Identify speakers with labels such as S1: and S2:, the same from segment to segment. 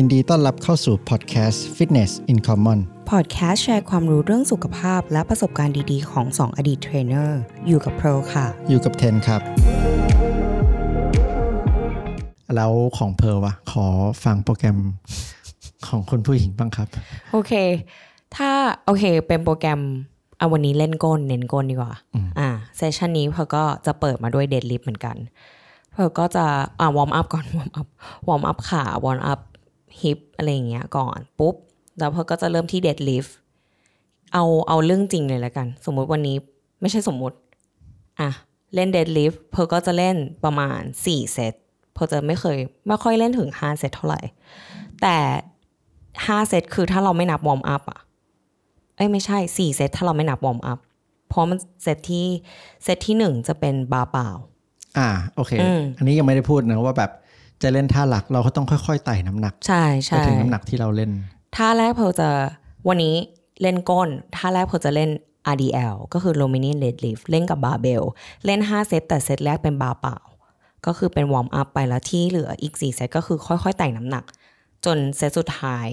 S1: ยินดีต้อนรับเข้าสู่พอดแคสต์ Fitness in Common
S2: พอดแคสต์แชร์ความรู้เรื่องสุขภาพและประสบการณ์ดีๆ ของ 2 อดีตเทรนเนอร์ อยู่กับเพิร์ลค่ะ
S1: อยู่กับเทนครับ แล้วของเพิร์ลล่ะ ขอฟังโปรแกรมของคนผู้หญิงบ้างครับ
S2: โอเค ถ้าโอเคเป็นโปรแกรมเอาวันนี้เล่นก้นเน้นก้นดีกว่า อ่า session นี้เพิร์ลก็จะเปิดมาด้วย deadlift เหมือนกันเพิร์ลก็จะอ่า warm up ก่อน warm up warm up ขา warm up hip อะไรอย่างเงี้ยก่อนปุ๊บ แล้วเพิร์ลก็จะเริ่มที่ deadlift เอาเอาเรื่องจริงเลยแล้วกัน สมมุติวันนี้ไม่ใช่สมมุติ อะ เล่นเดดลิฟเพอก็จะเล่นประมาณ 4 เซตเพิร์ลจะไม่เคย ไม่ค่อยเล่นถึง 5 เซตเท่าไหร่ แต่ 5 เซตคือถ้าเราไม่นับ warm up อะเอ้ยไม่ใช่ 4 เซตถ้าเราไม่นับ warm upเพราะมันเซตที่เซตที่1จะเป็นบาร์เปล่า
S1: อ่าโอเค
S2: อืม
S1: อันนี้ยังไม่ได้พูดนะว่าแบบ จะเล่นท่าหลักเราก็ต้องค่อยๆไต่น้ำหนัก
S2: ใช่
S1: ไป
S2: ใช่
S1: ถึงน้ำหนักที่เราเล่น
S2: ท่าแรกเพิร์ลจะวันนี้เล่นก้น ท่าแรกเพิร์ลจะเล่น RDL ก็คือ Romanian Deadlift เล่นกับบาร์เบล เล่น 5 เซต แต่เซตแรกเป็นบาร์เปล่า ก็คือเป็น warm up ไปแล้วที่เหลืออีก 4 เซตก็คือค่อยๆไต่น้ำหนัก จนเซตสุดท้าย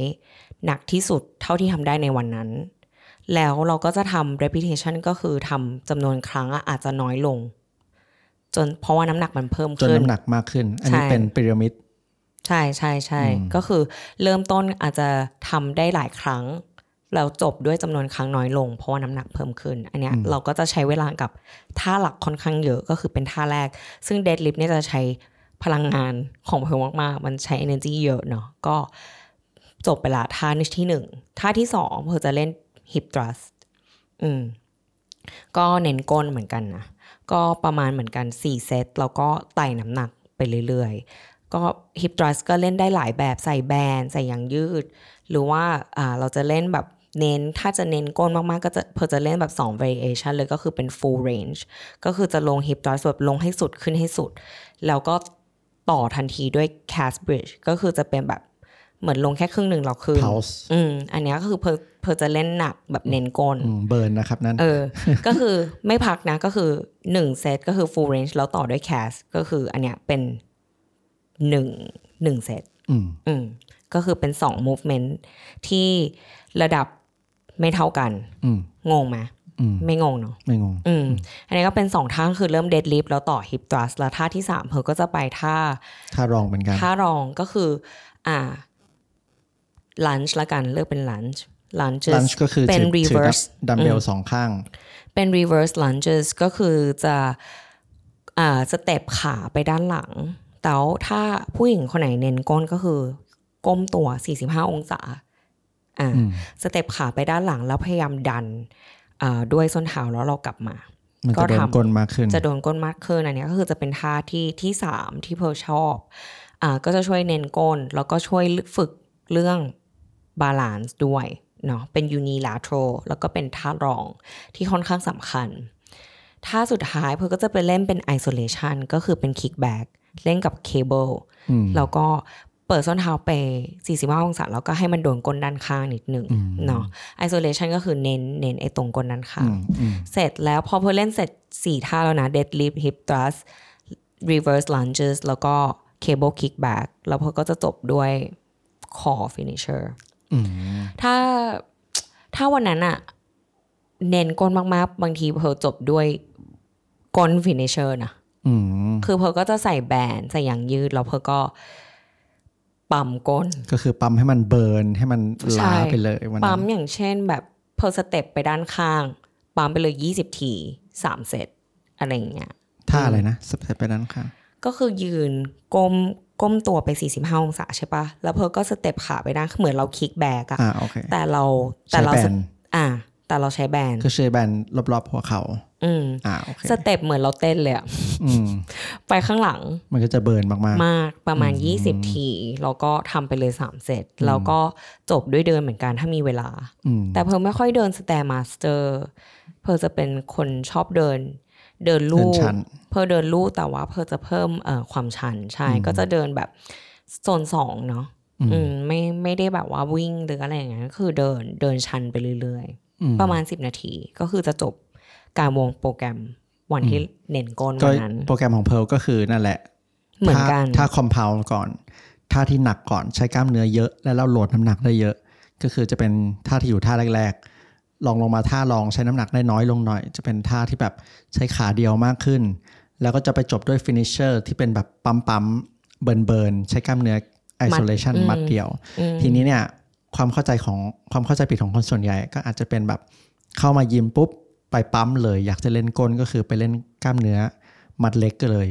S2: หนักที่สุดเท่าที่ทำได้ในวันนั้น แล้วเราก็จะทำ repetition ก็คือทำจำนวนครั้งอะอาจจะน้อยลง จนเพราะว่าน้ำหนักมันเพิ่ม
S1: จน
S2: ขึ้น
S1: น้ำหนักมากขึ้น อันนี้
S2: ใช่
S1: เป็นพีระมิด
S2: ใช่ใช่ใช่ก็คือเริ่มต้นอาจจะทำได้หลายครั้งแล้วจบด้วยจำนวนครั้งน้อยลง เพราะว่าน้ำหนักเพิ่มขึ้น อันเนี้ยเราก็จะใช้เวลากับท่าหลักค่อนข้างเยอะก็คือเป็นท่าแรก ซึ่งเดดลิฟเนี่ยจะใช้พลังงานของเพลมากๆ มันใช้ energy เยอะเนาะก็จบไปละท่าที่หนึ่งท่าที่สองเพอจะเล่น hip thrust อืมก็เน้นก้นเหมือนกันนะ ก็ประมาณเหมือนกัน 4 เซต แล้วก็ไต่น้ำหนักไปเรื่อยๆ ก็ hip thrust ก็เล่นได้หลายแบบใส่แบนใส่ยางยืด หรือว่าอ่าเราจะเล่นแบบเน้นถ้าจะเน้นก้นมากๆ ก็จะเพอจะเล่นแบบ 2 variation เลยก็คือเป็น full range ก็คือจะลง hip thrust แบบลงให้สุดขึ้นให้สุด แล้วก็ต่อทันทีด้วย cast bridge ก็คือจะเป็นแบบ เหมือนลงแค่ครึ่งหนึ่งเราคืน
S1: pulse
S2: อืมอันเนี้ยก็คือเพอเพอจะเล่นหนักแบบเน้นก้น
S1: อืมเบิร์นนะครับนั่น
S2: เออ ก็คือไม่พักนะก็คือหนึ่งเซตก็คือ full range แล้วต่อด้วย cast ก็คืออันเนี้ยเป็นหนึ่งหนึ่งเซต
S1: อืม
S2: อืมก็คือเป็นสอง movement ที่ระดับไม่เท่ากัน
S1: อืม
S2: งงไหม
S1: อืม
S2: ไม่งงเนาะ
S1: ไม่งง
S2: อืมอันนี้ก็เป็นสองท่าคือเริ่ม deadlift แล้วต่อ hip thrust แล้วท่าที่สามเพอก็จะไปท่า
S1: ท่ารองเหมือนกัน
S2: ท่ารองก็คือ อ่า lunge ละกันเลือกเป็น lunge lunge
S1: ลันช์ก็คือ
S2: เป็น
S1: ถือถือ
S2: reverse
S1: ดัมเบลสองข้าง
S2: เป็น reverse lunges ก็คือจะอ่าสเต็ปขาไปด้านหลัง แต่ว่าถ้าผู้หญิงคนไหนเน้นก้นก็คือก้มตัว 45 องศาอ่า
S1: อืม
S2: step ขาไปด้านหลังแล้วพยายามดันอ่าด้วยส้นเท้าแล้วเรากลับมา
S1: มัน
S2: ก็
S1: จะโดน
S2: ทำ
S1: กลมากขึ้น
S2: จะโดนก้นมากขึ้นอันเนี้ยก็คือจะเป็นท่าที่ที่สามที่เพร์ลชอบอ่าก็จะช่วยเน้นก้น แล้วก็ช่วยฝึกเรื่อง balance ด้วยเนาะเป็น unilateral แล้วก็เป็นท่ารองที่ค่อนข้างสำคัญท่าสุดท้ายเพร์ลก็จะไปเล่นเป็น isolation ก็คือเป็น kickback เล่นกับเคเบิล
S1: อืม
S2: แล้วก็เปิดส้นเท้าไป 45 องศาแล้วก็ให้มันโดนก้นด้านข้างนิดหนึ่งเนาะ isolation ก็คือเน้นเน้นไอ้ตรงก้นด้านข้าง
S1: อืม
S2: เสร็จแล้วพอเพอเล่นเสร็จ 4 ท่าแล้วนะ deadlift hip thrust reverse lunges แล้วก็ cable kickback แล้วพอก็จะจบด้วย core finisher
S1: อืม
S2: ถ้าถ้าวันนั้นอะเน้นก้นมากๆ บางทีเพอจบด้วยก้น finisher นะ
S1: อืม
S2: คือเพอก็จะใส่ band ใส่ยางยืด แล้วเพอก็ปั๊มก้น
S1: ก็คือปั๊มให้มัน burn ให้มัน
S2: ใช่
S1: ล้าไปเลยวัน
S2: ปั๊
S1: นั้
S2: ม
S1: น
S2: อย่างเช่นแบบเพอ step ไปด้านข้าง ปั๊มไปเลย20ทีสามเซตอะไรอย่างเงี้ย
S1: ท่าอะไรนะ step ไปด้านข้าง
S2: ก็คือยืนก้มก้มตัวไป 45 องศาใช่ปะแล้วเพอก็ step ขาไปด้านเหมือนเรา kickback อะ
S1: อ่าโอเค
S2: แต่เราแต่เรา
S1: ใช้ band
S2: อ่า แต่เราใช้ band
S1: คือใช้ band รอบๆหัวเข่า
S2: อืม
S1: อ่าโอเค
S2: สเต็ปเหมือนเราเต้นเลยอะ
S1: อืม
S2: ไปข้างหลัง
S1: มันก็จะ burnมาก
S2: มากประมาณ 20 ที แล้วก็ทำไปเลย 3 เซตแล้วก็จบด้วยเดินเหมือนกันถ้ามีเวลา
S1: ๆอืม
S2: แต่เพอไม่ค่อยเดิน StairMaster เพอจะเป็นคนชอบเดิน เดิน
S1: เดิ
S2: ลู่
S1: นชัน
S2: เพอเดินลู่แต่ว่าเพอจะเพิ่มเอ่อความชันใช่ก็จะเดินแบบโซนสองเนาะอืมไม่ไม่ได้แบบว่าวิ่งหรืออะไรอย่างเงี้ยก็คือเดินเดินชันไปเรื่อย
S1: อืม
S2: ๆประมาณ10นาทีก็คือจะจบการวางโปรแกรมวันที่เน้นก้น
S1: ก็
S2: วันนั้น
S1: โปรแกรมของเพ r l ก็คือนั่นแหละ
S2: เหมือนกัน
S1: ถ้า compound ก่อนท่าที่หนักก่อนใช้กล้ามเนื้อเยอะ แล้วเรา load น้ำหนักได้เยอะ ก็คือจะเป็นท่าที่อยู่ท่าแรกๆ รองลงมาท่ารองใช้น้ำหนักได้น้อยลงหน่อย จะเป็นท่าที่แบบใช้ขาเดียวมากขึ้น แล้วก็จะไปจบด้วย finisher ที่เป็นแบบ pump pumpเบิร์นเบิร์นใช้กล้ามเนื้อ isolation มัดเดียว ทีนี้เนี่ยความเข้าใจของความเข้าใจผิดของคนส่วนใหญ่ ก็อาจจะเป็นแบบเข้ามายิมปุ๊บไปปั๊มเลย อยากจะเล่นก้นก็คือไปเล่นกล้ามเนื้อมัดเล็กก็เลย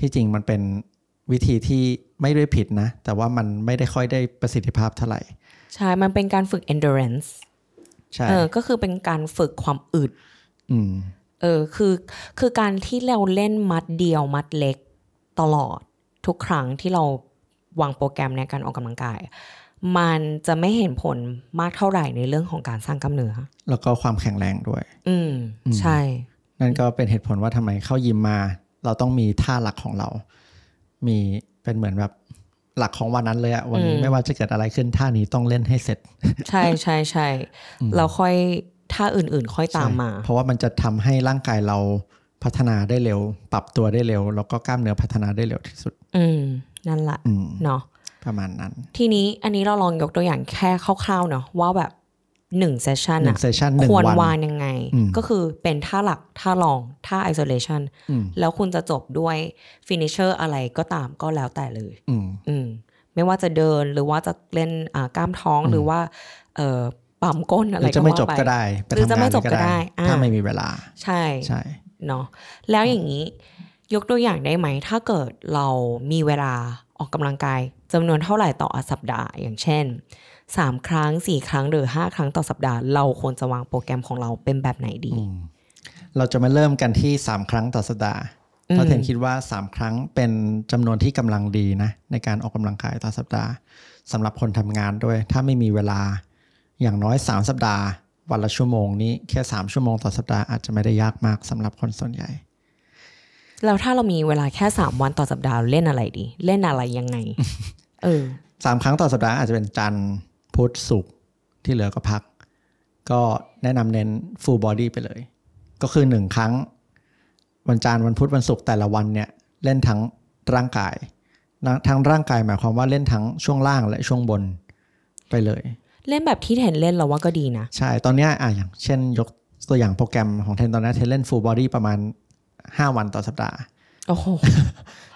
S1: ที่จริงมันเป็นวิธีที่ไม่ได้ผิดนะ แต่ว่ามันไม่ได้ค่อยได้ประสิทธิภาพเท่าไหร่
S2: ใช่ มันเป็นการฝึก endurance
S1: ใช่
S2: เออก็คือเป็นการฝึกความอึด
S1: อืม
S2: เออคือคือการที่เราเล่นมัดเดียวมัดเล็กตลอดทุกครั้งที่เราวางโปรแกรมในการออกกำลังกาย มันจะไม่เห็นผลมากเท่าไหร่ในเรื่องของการสร้างกล้ามเนื้อ
S1: แล้วก็ความแข็งแรงด้วย
S2: อืมใช่
S1: นั่นก็เป็นเหตุผลว่าทำไมเข้ายิมมา เราต้องมีท่าหลักของเรา มีเป็นเหมือนแบบ หลักของวันนั้นเลยอะวันนี้
S2: อืม
S1: ไม่ว่าจะเกิดอะไรขึ้นท่านี้ต้องเล่นให้เสร็จ
S2: ใช่ใช่ใช่เราค่อยถ้าอื่นๆ ค่อยตามมา
S1: ใช่เพราะว่ามันจะทำให้ร่างกายเราพัฒนาได้เร็ว ปรับตัวได้เร็ว แล้วก็กล้ามเนื้อพัฒนาได้เร็วที่สุด
S2: อืมนั่นแหละ
S1: อืม
S2: เนาะ
S1: ประมาณนั้น
S2: ทีนี้อันนี้เราลองยกตัวอย่างแค่คร่าวๆเนาะว่าแบบ หนึ่งเซสชัน
S1: หนึ่
S2: อะ
S1: งเซสชันหนึ่ง
S2: ควร
S1: วัน
S2: วางยังไง
S1: อืม
S2: ก็คือเป็นท่าหลักท่ารองท่า isolation
S1: อืม
S2: แล้วคุณจะจบด้วย finisher อะไรก็ตามก็แล้วแต่เลย
S1: อืม
S2: อืมไม่ว่าจะเดินหรือว่าจะเล่นอ่ากล้ามท้องหรือว่าเอ่อปั๊มก้น
S1: ห
S2: อะไร
S1: รือ
S2: ก็
S1: จะไม่
S2: ว่า
S1: จบ
S2: ไป
S1: ก็ได้ไป
S2: หรือ
S1: ทำ
S2: จะ
S1: งาน
S2: ไม่จบ
S1: เลย
S2: ก็ได้อ่า
S1: ถ้าไม่มีเวลา
S2: ใช่
S1: ใช่
S2: เนาะแล้วอย่างนี้ยกตัวอย่างได้ไหม ถ้าเกิดเรามีเวลาออกกำลังกายจำนวนเท่าไหร่ต่อสัปดาห์ อย่างเช่น 3 ครั้ง 4 ครั้งหรือ 5 ครั้งต่อสัปดาห์ เราควรจะวางโปรแกรมของเราเป็นแบบไหนดี
S1: เราจะมาเริ่มกันที่ 3 ครั้งต่อสัปดาห์เพราะเทนคิดว่า 3 ครั้งเป็นจำนวนที่กำลังดีนะในการออกกำลังกายต่อสัปดาห์สำหรับคนทำงานด้วย ถ้าไม่มีเวลาอย่างน้อย 3 สัปดาห์ วันละชั่วโมงนี้แค่ 3 ชั่วโมงต่อสัปดาห์อาจจะไม่ได้ยากมากสำหรับคนส่วนใหญ่
S2: แล้วถ้าเรามีเวลาแค่ 3 วันต่อสัปดาห์เล่นอะไรดี เล่นอะไรยังไง เออ
S1: สามครั้งต่อสัปดาห์อาจจะเป็นจันทร์ พุธศุกร์ที่เหลือก็พัก ก็แนะนำเน้น full body ไปเลย ก็คือหนึ่งครั้ง วันจันทร์วันพุธวันศุกร์แต่ละวันเนี่ยเล่นทั้งร่างกายนะทั้งร่างกายหมายความว่าเล่นทั้งช่วงล่างและช่วงบนไปเลย
S2: เล่นแบบที่เห็นเล่นเราว่าก็ดีนะ
S1: ใช่ ตอนเนี้ยอะอย่างเช่นยกตัวอย่างโปรแกรมของเทนตอนนี้เทนเล่น full body ประมาณ 5 วันต่อสัปดาห์
S2: โอ้โห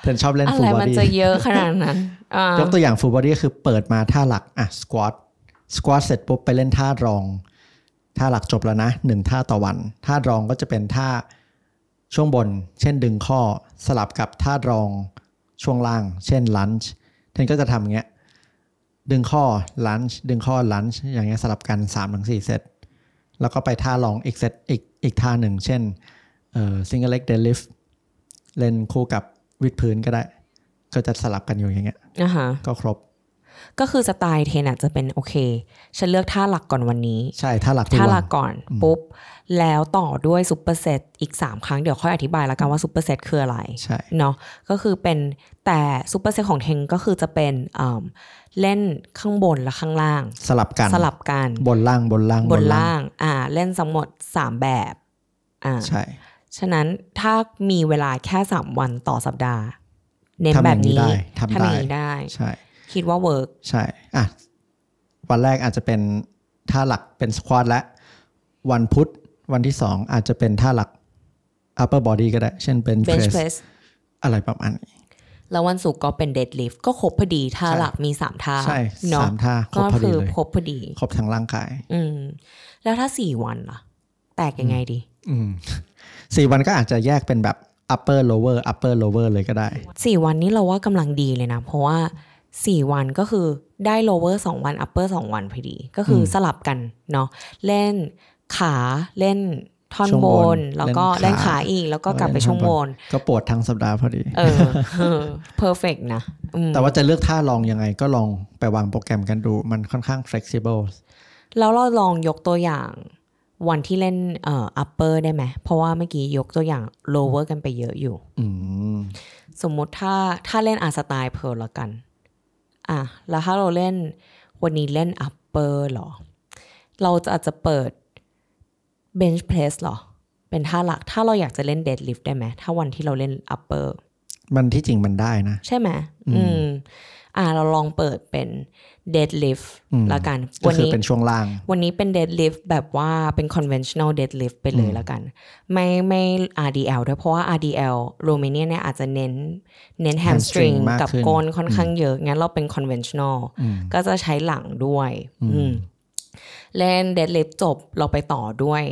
S1: เทนชอบเล่น
S2: อะไร
S1: full
S2: มัน
S1: body
S2: จะเยอะขนาดนั้นอ่าย
S1: กตัวอย่าง full body ก็คือเปิดมาท่าหลักอะ squat squat เสร็จปุ๊บไปเล่นท่ารอง ท่าหลักจบแล้วนะหนึ่งท่าต่อวัน ท่ารองก็จะเป็นท่าช่วงบน เช่นดึงข้อสลับกับท่ารองช่วงล่าง เช่น lunge เทนก็จะทำอย่างเงี้ยดึงข้อ lunge ดึงข้อ lunge อย่างเงี้ยสลับกัน3-4ถึงเซตแล้วก็ไปท่ารองอีกเซตอีกอีกท่าหนึ่ง เช่นเอ่อ single leg deadlift เล่นคู่กับวิดพื้นก็ได้ ก็จะสลับกันอยู่อย่างเงี้ย
S2: อ่าฮะ
S1: ก็ครบ
S2: ก็คือสไตล์เทนอะจะเป็นโอเค ฉันเลือกท่าหลักก่อนวันนี้
S1: ใช่ท่าหลักทุก
S2: ท่า
S1: วั
S2: ห
S1: น
S2: ลักก่อนปุ๊บ แล้วต่อด้วย superset อีก 3 ครั้งเดี๋ยวค่อยอธิบายแล้วกันว่า superset คืออะไร
S1: ใช่
S2: เนาะก็คือเป็นแต่ superset ของเทนก็คือจะเป็นอ่าเล่นข้างบนและข้างล่าง
S1: สลับกัน
S2: สลับกัน
S1: บนล่างบนล่าง
S2: บนล่าง อ่า เล่นทั้งหมด 3 แบบอ่า
S1: ใช่
S2: ฉะนั้นถ้ามีเวลาแค่ 3 วันต่อสัปดาห์ เน้น
S1: ทำ
S2: แบ
S1: อย่า
S2: บ
S1: งนี้
S2: นี้
S1: ได้ทำ
S2: ทำอ
S1: ได้
S2: ย่างนี้ได้
S1: ใช่
S2: คิดว่า work
S1: ใช่อะวันแรกอาจจะเป็นท่าหลักเป็น squat และ วันพุธวันที่สองอาจจะเป็นท่าหลัก upper body ก็ได้ เช่นเป็น
S2: เบนช์
S1: press
S2: เพรส
S1: อะไรประมาณนี้
S2: แล้ววันศุกร์ก็เป็น deadlift ก็ครบพอดีท่า
S1: ใช่
S2: หลักมี3ท่า
S1: ใช่
S2: เนาะ
S1: สามท่าครบ
S2: ก็
S1: พอดี
S2: คือ
S1: เลย
S2: ครบพอดี
S1: ครบทั้งร่างกาย
S2: อืม แล้วถ้า4วันล่ะ แตกยังไงดี
S1: อืมสี่วันก็อาจจะแยกเป็นแบบ upper lower upper lower เลยก็ได้
S2: 4วันนี้เราว่ากำลังดีเลยนะ เพราะว่า 4 วันก็คือได้ lower 2 วัน upper 2 วันพอดี ก็คืออ
S1: ม
S2: สลับกันเนาะเล่นขาเล่นท่อน
S1: ช่วง
S2: บบ
S1: น
S2: นแล้วก็
S1: เล่
S2: เล่
S1: น
S2: น
S1: ขา
S2: ขาอีก แล้วก็กลับไป
S1: เล่น
S2: ช่วง
S1: ท่
S2: บ
S1: อน
S2: น
S1: ก็ปวดทั้งสัปดาห์พอดี
S2: เออ perfect นะอืม
S1: แต่ว่าจะเลือกท่าลองยังไงก็ลองไปวางโปรแกรมกันดูมันค่อนข้าง flexible
S2: แล้วเราลองยกตัวอย่างวันที่เล่นเอ่อ upper ได้ไหม เพราะว่าเมื่อกี้ยกตัวอย่าง lower กันไปเยอะอยู่
S1: อืม
S2: สมมุติถ้าถ้าเล่นอาสไตล์เพลละกัน อะแล้วถ้าเราเล่นวันนี้เล่น upper หรอ เราจะอาจจะเปิด bench press หรอ เป็นท่าหลัก ถ้าเราอยากจะเล่น deadlift ได้ไหม ถ้าวันที่เราเล่น upper
S1: มันที่จริงมันได้นะ
S2: ใช่ไหมอืม อ่าเราลองเปิดเป็น deadlift
S1: อืม
S2: แล้วกัน
S1: ก็
S2: วัน
S1: คือ
S2: นี้
S1: เป็นช่วงล่าง
S2: วันนี้เป็น deadlift แบบว่าเป็น conventional deadlift ไปเลยแล้วกัน ไม่ไม่ RDL ด้วยเพราะว่า RDL โรเมเนียเนี่ยอาจจะเน้นเน้น
S1: Hamstring
S2: hamstring
S1: มาก
S2: กับ
S1: ขึ้น
S2: ก้นค่อนข้างเยอะ งั้นเราเป็น conventional
S1: อืม
S2: ก็จะใช้หลังด้วยอืมเล่น deadlift จบเราไปต่อด้วย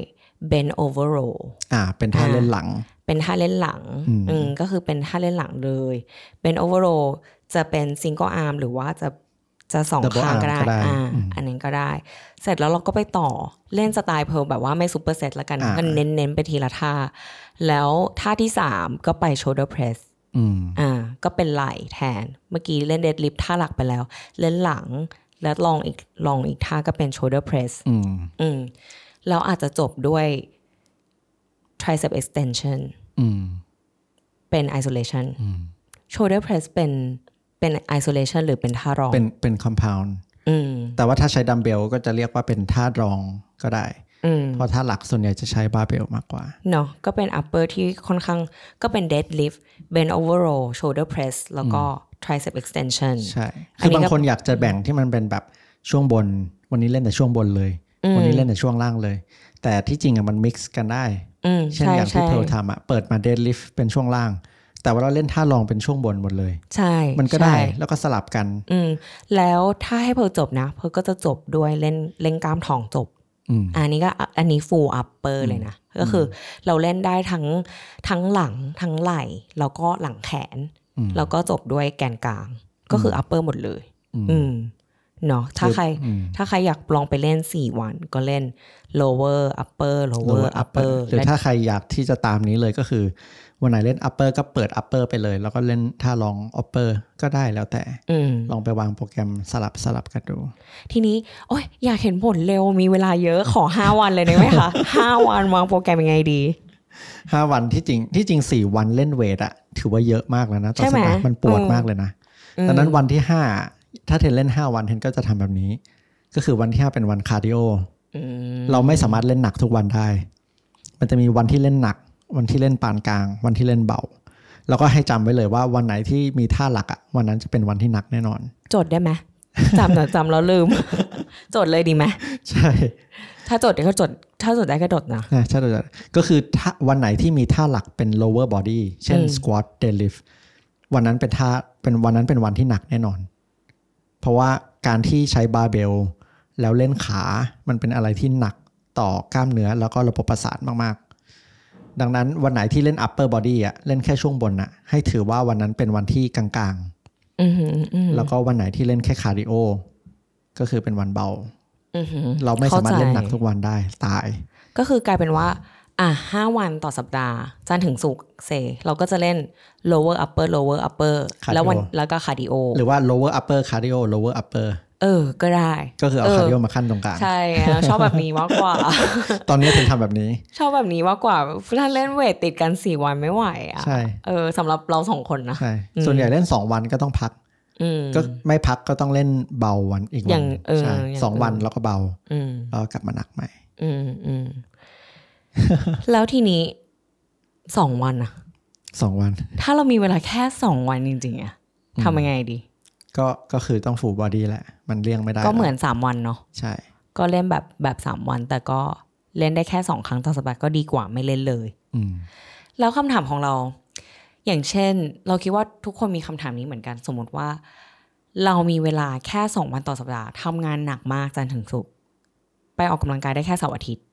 S2: bend over row
S1: อ่า เป็นท่า
S2: อ่า
S1: เล่นหลัง
S2: เป็นท่าเล่นหลัง
S1: อืม
S2: อืมก็คือเป็นท่าเล่นหลังเลยเป็น overall จะเป็น single arm หรือว่าจะจะสอง
S1: Double
S2: ข้าง
S1: arm
S2: ก็ได้
S1: ก็ได้
S2: อ่า
S1: อืม
S2: อันนั้นก็ได้ เสร็จแล้วเราก็ไปต่อเล่นสไตล์เพลแบบว่าไม่ซูเปอร์เซตละกัน
S1: อ่า
S2: ก็เน้นเน้นๆไปทีละท่า แล้วท่าที่สามก็ไป shoulder press
S1: อืม
S2: อ่าก็เป็นไหล่แทน เมื่อกี้เล่นเดดลิฟท่าหลักไปแล้ว เล่นหลังแล้วลองอีกลองอีกท่าก็เป็น shoulder press
S1: อืม
S2: อืมแล้วอาจจะจบด้วย tricep extension
S1: อืม
S2: เป็น isolation shoulder press เป็น เป็น isolation หรือเป็นท่ารอง
S1: เป็นเป็น compound
S2: อืม
S1: แต่ว่าถ้าใช้ดัมเบลก็จะเรียกว่าเป็นท่ารองก็ได้
S2: อืม
S1: เพราะท่าหลักส่วนใหญ่จะใช้บาร์เบลมากกว่า
S2: เนาะก็เป็น upper ที่ค่อนข้างก็เป็น deadlift bend over row shoulder press แล้วก็ tricep extension
S1: ใช่
S2: อั
S1: คื
S2: น
S1: อ
S2: นี้
S1: บาง
S2: ก็
S1: คนอยากจะแบ่งที่มันเป็นแบบช่วงบน วันนี้เล่นแต่ช่วงบนเลย วันนี้เล่นแต่ช่วงล่างเลย แต่ที่จริงอะมัน mix กันได้
S2: อืม
S1: เช่น
S2: ใช่
S1: อย่างที่
S2: ใช่
S1: เพลทำอะเปิดมาเดดลิฟเป็นช่วงล่าง แต่ว่าเราเล่นท่ารองเป็นช่วงบนหมดเลย
S2: ใช่
S1: มันก็ได้
S2: ใช่
S1: แล้วก็สลับกัน
S2: อืมแล้วถ้าให้เพอจบนะ เพอก็จะจบด้วยเล่นเล่นกล้ามท้องจบ
S1: อืม
S2: อันนี้ก็อันนี้ full upper เลยนะ ก็คือเราเล่นได้ทั้งทั้งหลังทั้งไหล่แล้วก็หลังแขน
S1: อืม
S2: แล้วก็จบด้วยแกนกลาง ก็คือ upper หมดเลย อืมเนาะถ้าใคร
S1: อืม
S2: ถ้าใครอยากลองไปเล่น 4 วันก็เล่น lower upper lower
S1: lower
S2: upper
S1: upper หรือถ้าใครอยากที่จะตามนี้เลยก็คือ วันไหนเล่น upper ก็เปิด upper ไปเลย แล้วก็เล่นท่ารอง upper ก็ได้แล้วแต่
S2: อืม
S1: ลองไปวางโปรแกรมสลับสลับกันดู
S2: ทีนี้ โอ้ยอยากเห็นผลเร็วมีเวลาเยอะขอ 5 วันเลยได้ไหมคะ5วันวางโปรแกรมยังไงดี
S1: ห้าวันที่จริงที่จริงสี่วันเล่น weight อะถือว่าเยอะมากแล้วนะต่อ
S2: ใช่ไหม
S1: สัปดาห์มันปวด
S2: อืม
S1: มากเลยนะดังนั้นวันที่ห้าถ้าเทนเล่นห้าวันเทนก็จะทำแบบนี้ ก็คือวันที่ห้าเป็นวัน cardio อื
S2: ม
S1: เราไม่สามารถเล่นหนักทุกวันได้ มันจะมีวันที่เล่นหนัก วันที่เล่นปานกลาง วันที่เล่นเบา แล้วก็ให้จำไว้เลยว่าวันไหนที่มีท่าหลักอะวันนั้นจะเป็นวันที่หนักแน่นอน
S2: จดได้ไหมจำหน่อยจำแล้วลืม จดเลยดีไหม
S1: ใช่
S2: ถ้าจดได้ก็จด ถ้าจดได้ก็จดนะ
S1: นะใช่เลยก็คือถ้าวันไหนที่มีท่าหลักเป็น lower body เช่น
S2: อืม
S1: squat deadlift วันนั้นเป็นท่าเป็นวันนั้นเป็นวันที่หนักแน่นอน เพราะว่าการที่ใช้บาร์เบลแล้วเล่นขา มันเป็นอะไรที่หนักต่อกล้ามเนื้อแล้วก็ระบบประสาทมากๆ ดังนั้นวันไหนที่เล่น upper body อะเล่นแค่ช่วงบนอะให้ถือว่าวันนั้นเป็นวันที่กลาง
S2: อือหืออือหือ
S1: ๆแล้วก็วันไหนที่เล่นแค่ cardio ก็คือเป็นวันเบา
S2: อือหือ
S1: เราไม่สามารถเล่นหนักเข้า
S2: ใจ
S1: ทุกวันได้ตาย
S2: ก็คือกลายเป็นว่า อะห้าวันต่อสัปดาห์ จันทร์ถึงศุกร์ say เราก็จะเล่น lower upper lower upper
S1: Cardio
S2: แล้ววันแล้วก็ cardio
S1: หรือว่า lower upper cardio lower upper
S2: เออ ก็ได้
S1: ก็คือเอา
S2: เออ
S1: คาร์ดิโอมาขั้นตรงกลาง
S2: ใช่แล้วชอบแบบนี้มากกว่า
S1: ตอนนี้เป็นทำแบบนี้
S2: ชอบแบบนี้มากกว่า ถ้าเล่น weight ติดกันสี่วันไม่ไหวอะ
S1: ใช่
S2: เออสำหรับเราสองคนนะ
S1: ใช่ส่วนใหญ่เล่น2วันก็ต้องพัก
S2: อืม
S1: ก็ไม่พักก็ต้องเล่นเบาวันอีก
S2: อ
S1: วั
S2: ย่านงเออ
S1: ใช่
S2: อย่าง
S1: สองวัน
S2: เออ
S1: แล้วก็เบา
S2: อืม
S1: แล้วก็กลับมาหนักใหม่
S2: อืมอืมแล้วทีนี้สองวันอะ
S1: สองวัน
S2: ถ้าเรามีเวลาแค่สองวันจริงๆอะทำยังไงดี
S1: ก็ก็คือต้องฟูลบอดี้แหละ มันเลี่ยงไม่ได้
S2: ก็เหมือน
S1: แล้ว
S2: สามวันเนาะ
S1: ใช่
S2: ก็เล่นแบบแบบสามวัน แต่ก็เล่นได้แค่สองครั้งต่อสัปดาห์ก็ดีกว่าไม่เล่นเลย
S1: อืม
S2: แล้วคำถามของเรา อย่างเช่น เราคิดว่าทุกคนมีคำถามนี้เหมือนกัน สมมติว่า เรามีเวลาแค่สองวันต่อสัปดาห์ทำงานหนักมากจันทร์ถึงศุกร์ไปออกกำลังกายได้แค่เสาร์อาทิตย์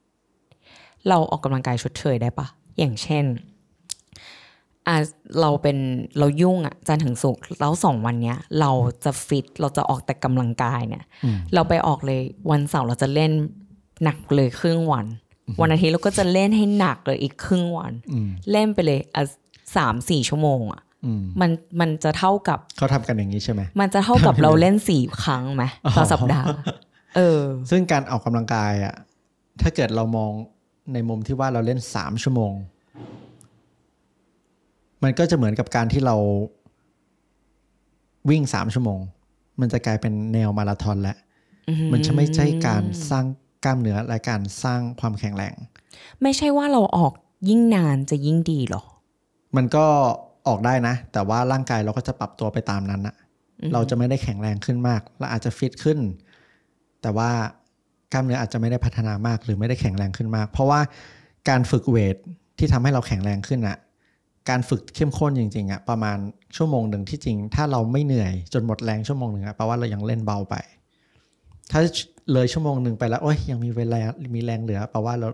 S2: เราออกกำลังกายชดเชยได้ปะอย่างเช่น อะเราเป็นเรายุ่งอะจันทร์ถึงศุกร์แล้วสองวันเนี้ย เราจะฟิตเราจะออกแต่กำลังกายเนี่ย
S1: อืม
S2: เราไปออกเลยวันเสาร์เราจะเล่นหนักเลยครึ่งวัน วันอาทิตย์เราก็จะเล่นให้หนักเลยอีกครึ่งวัน
S1: อืม
S2: เล่นไปเลยอะสามสี่ชั่วโมงอะ
S1: อืม
S2: มันมันจะเท่ากับ
S1: เขาทำกันอย่างนี้ใช่ไหม
S2: มันจะเท่ากับเราเล่นสี่ครั้งไหมต่อสัปดาห์ เออ
S1: ซึ่งการออกกำลังกายอะถ้าเกิดเรามองในมุมที่ว่าเราเล่นสามชั่วโมง มันก็จะเหมือนกับการที่เราวิ่งสามชั่วโมง มันจะกลายเป็นแนวมาราธอนแล้วมันจะไม่ใช่การสร้างกล้ามเนื้อและการสร้างความแข็งแรง
S2: ไม่ใช่ว่าเราออกยิ่งนานจะยิ่งดีหรอ
S1: มันก็ออกได้นะ แต่ว่าร่างกายเราก็จะปรับตัวไปตามนั้นนะเราจะไม่ได้แข็งแรงขึ้นมากเราอาจจะฟิตขึ้น แต่ว่ากล้ามเนื้ออาจจะไม่ได้พัฒนามากหรือไม่ได้แข็งแรงขึ้นมาก เพราะว่าการฝึกเวทที่ทำให้เราแข็งแรงขึ้นอะ การฝึกเข้มข้นจริงๆอะประมาณชั่วโมงหนึ่งที่จริง ถ้าเราไม่เหนื่อยจนหมดแรงชั่วโมงหนึ่งอะแปลว่าเรายังเล่นเบาไป ถ้าเลยชั่วโมงหนึ่งไปแล้วโอ้ยยังมีเวลา มีแรงเหลือแปลว่าเรา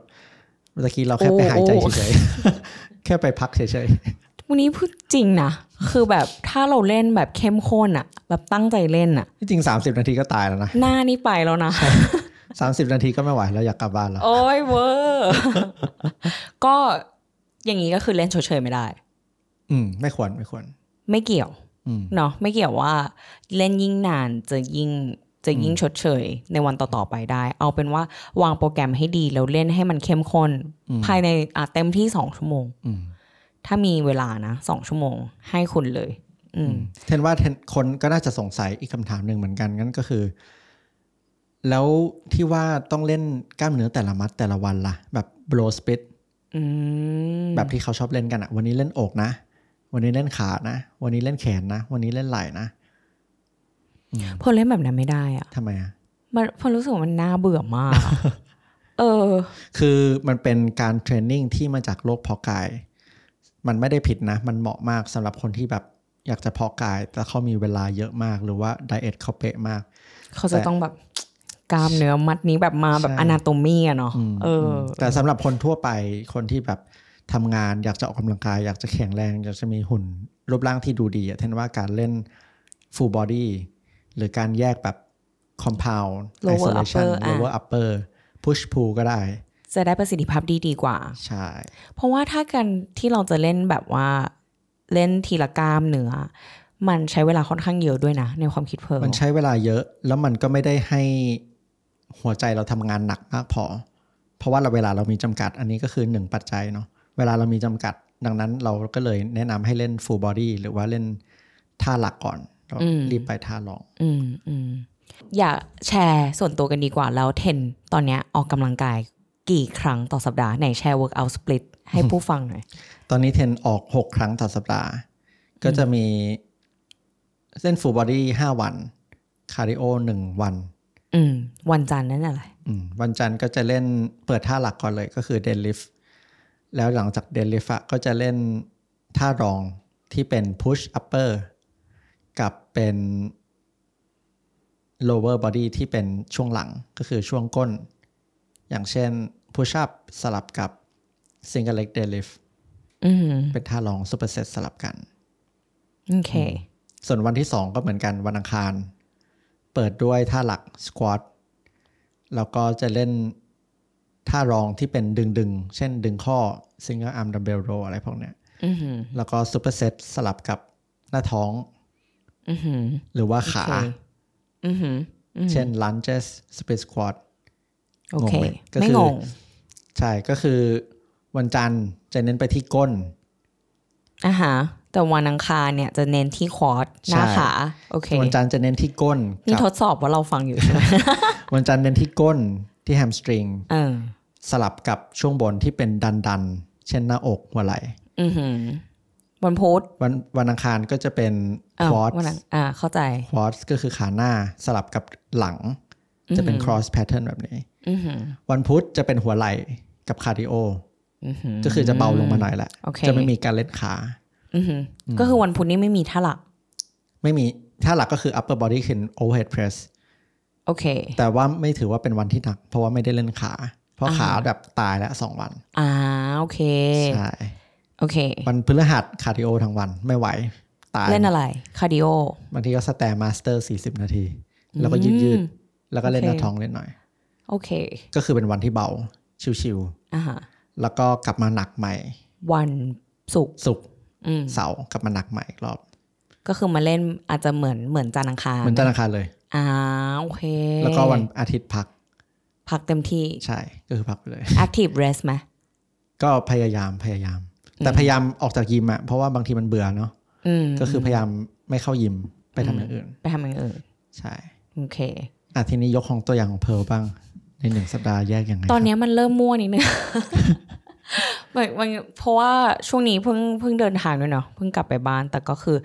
S1: เมื่อกี้เราแค่ไปหายใจเฉยๆแค่ไปพักเฉย
S2: วันนี้พูดจริงนะคือแบบถ้าเราเล่นแบบเข้มข้นอะแบบตั้งใจเล่นอะ
S1: ๆที่จริง30นาทีก็ตายแล้วนะ
S2: หน้านี่ไปแล้วนะ
S1: 30นาทีก็ไม่ไหวแล้วอยากกลับบ้านแล้ว
S2: โอ้ยเวอร์ก็ อย่างนี้ก็คือเล่นเฉยๆไม่ได้
S1: อืม ไม่ควรไม่ควร
S2: ไม่เกี่ยว
S1: อืม
S2: เนาะไม่เกี่ยวว่าเล่นยิ่งนานจะยิ่งจะยิ่งชดเชยในวันต่อๆไปได้ เอาเป็นว่าวางโปรแกรมให้ดีแล้วเล่นให้มันเข้มข้น ภายในอะเต็มที่สองชั่วโมง
S1: อืม
S2: ถ้ามีเวลานะสองชั่วโมง ให้คุณเลยอืม
S1: เทนว่าเทนคนก็น่าจะสงสัยอีกคำถามหนึ่งเหมือนกันงั้นก็คือ แล้วที่ว่าต้องเล่นกล้ามเนื้อแต่ละมัดแต่ละวันล่ะ แบบ blow split
S2: อืม
S1: แบบที่เขาชอบเล่นกันอะวันนี้เล่นอกนะ วันนี้เล่นขานะ วันนี้เล่นแขนนะ วันนี้เล่นไหล่นะ
S2: พอเล่นแบบนั้นไม่ได้อะ
S1: ทำไมอะ
S2: มันพอรู้สึกว่ามันน่าเบื่อมากอะเออ
S1: คือมันเป็นการเทรนนิ่งที่มาจากโลกเพาะกาย มันไม่ได้ผิดนะ มันเหมาะมากสำหรับคนที่แบบอยากจะเพาะกาย แต่เขามีเวลาเยอะมาก หรือว่าไดเอทเขาเป๊ะมาก
S2: เขาจะต้องแบบ กล้ามเนื้อมัดนี้แบบมาแบบ
S1: ใช่
S2: อนาโตมีอะเนาะเอออ
S1: แต่สำหรับคนทั่วไปคนที่แบบทำงานอยากจะออกกำลังกาย อยากจะแข็งแรงอยากจะมีหุ่นรูปร่างที่ดูดีอะเทนว่าการเล่น full body หรือการแยกแบบ compound
S2: Lower
S1: isolation
S2: upper อะ
S1: lower upper push pull ก็ได้
S2: จะได้ประสิทธิภาพดีดีกว่า
S1: ใช่
S2: เพราะว่าถ้ากันที่เราจะเล่นแบบว่าเล่นทีละกล้ามเนื้อมันใช้เวลาค่อนข้างเยอะด้วยนะ ในความคิดเพิ่ม
S1: มันใช้เวลาเยอะ แล้วมันก็ไม่ได้ให้ หัวใจเราทำงานหนักมากพอ เพราะว่าเราเวลาเรามีจำกัด อันนี้ก็คือหนึ่งปัจจัยเนาะเวลาเรามีจำกัด ดังนั้นเราก็เลยแนะนำให้เล่น full body หรือว่าเล่นท่าหลักก่อนแล้วรีบไปท่ารอง
S2: อืมอืมอยากแชร์ส่วนตัวกันดีกว่าแล้วเทนตอนเนี้ยออกกำลังกายกี่ครั้งต่อสัปดาห์ไหนแชร์ workout split ให้ผู้ฟังหน่อย
S1: ตอนนี้เทนออก 6 ครั้งต่อสัปดาห์ ก็จะมีเล่น full body 5วัน cardio 1 วัน
S2: อืม วันจันทร์นั่นอะไร
S1: อืมวันจันทร์ก็จะเล่นเปิดท่าหลักก่อนเลยก็คือ deadlift แล้วหลังจาก deadlift อะก็จะเล่นท่ารองที่เป็น push upper กับเป็น lower body ที่เป็นช่วงหลังก็คือช่วงก้น อย่างเช่น push up สลับกับ single leg deadlift
S2: อืม
S1: เป็นท่ารอง superset สลับกัน
S2: โอเค
S1: ส่วนวันที่สองก็เหมือนกันวันอังคาร เปิดด้วยท่าหลัก squat แล้วก็จะเล่นท่ารองที่เป็นดึงดึงๆเช่นดึงข้อ single arm dumbbell row อะไรพวกเนี้ย
S2: อือหือ
S1: แล้วก็ superset สลับกับหน้าท้อง
S2: อือหือ
S1: หรือว่าขา
S2: โอเคอือหืออือหือ
S1: เช่น lunges split squat
S2: โอเค
S1: งงไหมก็คือ
S2: ไม่งง
S1: ใช่ก็คือวันจันทร์จะเน้นไปที่ก้น
S2: อะฮะ แต่วันอังคารเนี่ยจะเน้นที่ควอดหน้า
S1: ใช่
S2: ขาโอเค
S1: วันจันทร์จะเน้นที่ก้น
S2: นี่
S1: กับ
S2: ทดสอบว่าเราฟังอยู่ใช่ไหม
S1: วันจันทร์เน้นที่ก้นที่ hamstring
S2: เออ
S1: สลับกับช่วงบนที่เป็นดันดันๆเช่นหน้าอกหัวไหล่
S2: อือหือวันพุธ
S1: วันวันอังคารก็จะเป็น
S2: อ้าว
S1: squat วั
S2: นอังอ่าเข้าใจ
S1: squat ก็คือขาหน้าสลับกับหลัง จะเป็น cross pattern แบบนี้
S2: อือหือ
S1: วันพุธจะเป็นหัวไหล่กับ cardio อื
S2: อหือ
S1: ก็คือจะเบาลงมาหน่อยแหละ
S2: โอเค
S1: จะไม่มีการเล่นขา
S2: อือหืออ ก็คือวันพุธนี่ไม่มีท่าหลัก
S1: ไม่มีท่าหลักก็คือ upper body คือ overhead press
S2: โอเค
S1: แต่ว่าไม่ถือว่าเป็นวันที่หนัก เพราะว่าไม่ได้เล่นขา เพราะขาแบบตายแล้วสองวัน
S2: อ่าโอเค
S1: ใช่
S2: โอเค
S1: วันพฤหัส cardio ทั้งวันไม่ไหว ตาย
S2: เล่นอะไร cardio
S1: บางทีก็ StairMaster 40นาที แล้วก็ยืดยืดๆแล้วก็เล่นหน้า
S2: โอเค
S1: ท้องเล่นหน่อย
S2: โอเค
S1: ก็คือเป็นวันที่เบา ชิว
S2: อ่าฮะ
S1: ๆแล้วก็กลับมาหนักใหม่
S2: วันศุกร์
S1: ศุกร์
S2: อืม
S1: เสาร์กลับมาหนักใหม่อีกรอบ
S2: ก็คือมาเล่นอาจจะเหมือนเหมือนจันทร์อังคาร
S1: เหมือนจันทร์อังคารเลย
S2: อ่าโอเค
S1: แล้วก็วันอาทิตย์พัก
S2: พักเต็มที่
S1: ใช่ก็คือพักไปเลย
S2: active rest ไหม
S1: ก็พยายามพยายาม แต่พยายามออกจากยิมอะเพราะว่าบางทีมันเบื่อเนาะ
S2: อืม
S1: ก็คือพยายามไม่เข้ายิมไปทำอย่างอื่น
S2: ไปทำอย่างอื่น
S1: ใช่
S2: โอเค
S1: อะทีนี้ยกของตัวอย่างของเพร์ลบ้างในหนึ่งสัปดาห์แยกยังไง
S2: ตอน
S1: ครับ
S2: เนี้ยมันเริ่มมั่วนิดนึง มันมันเพราะว่าช่วงนี้เพิ่งเพิ่งเดินทางด้วยเนาะเพิ่งกลับไปบ้าน แต่ก็คือ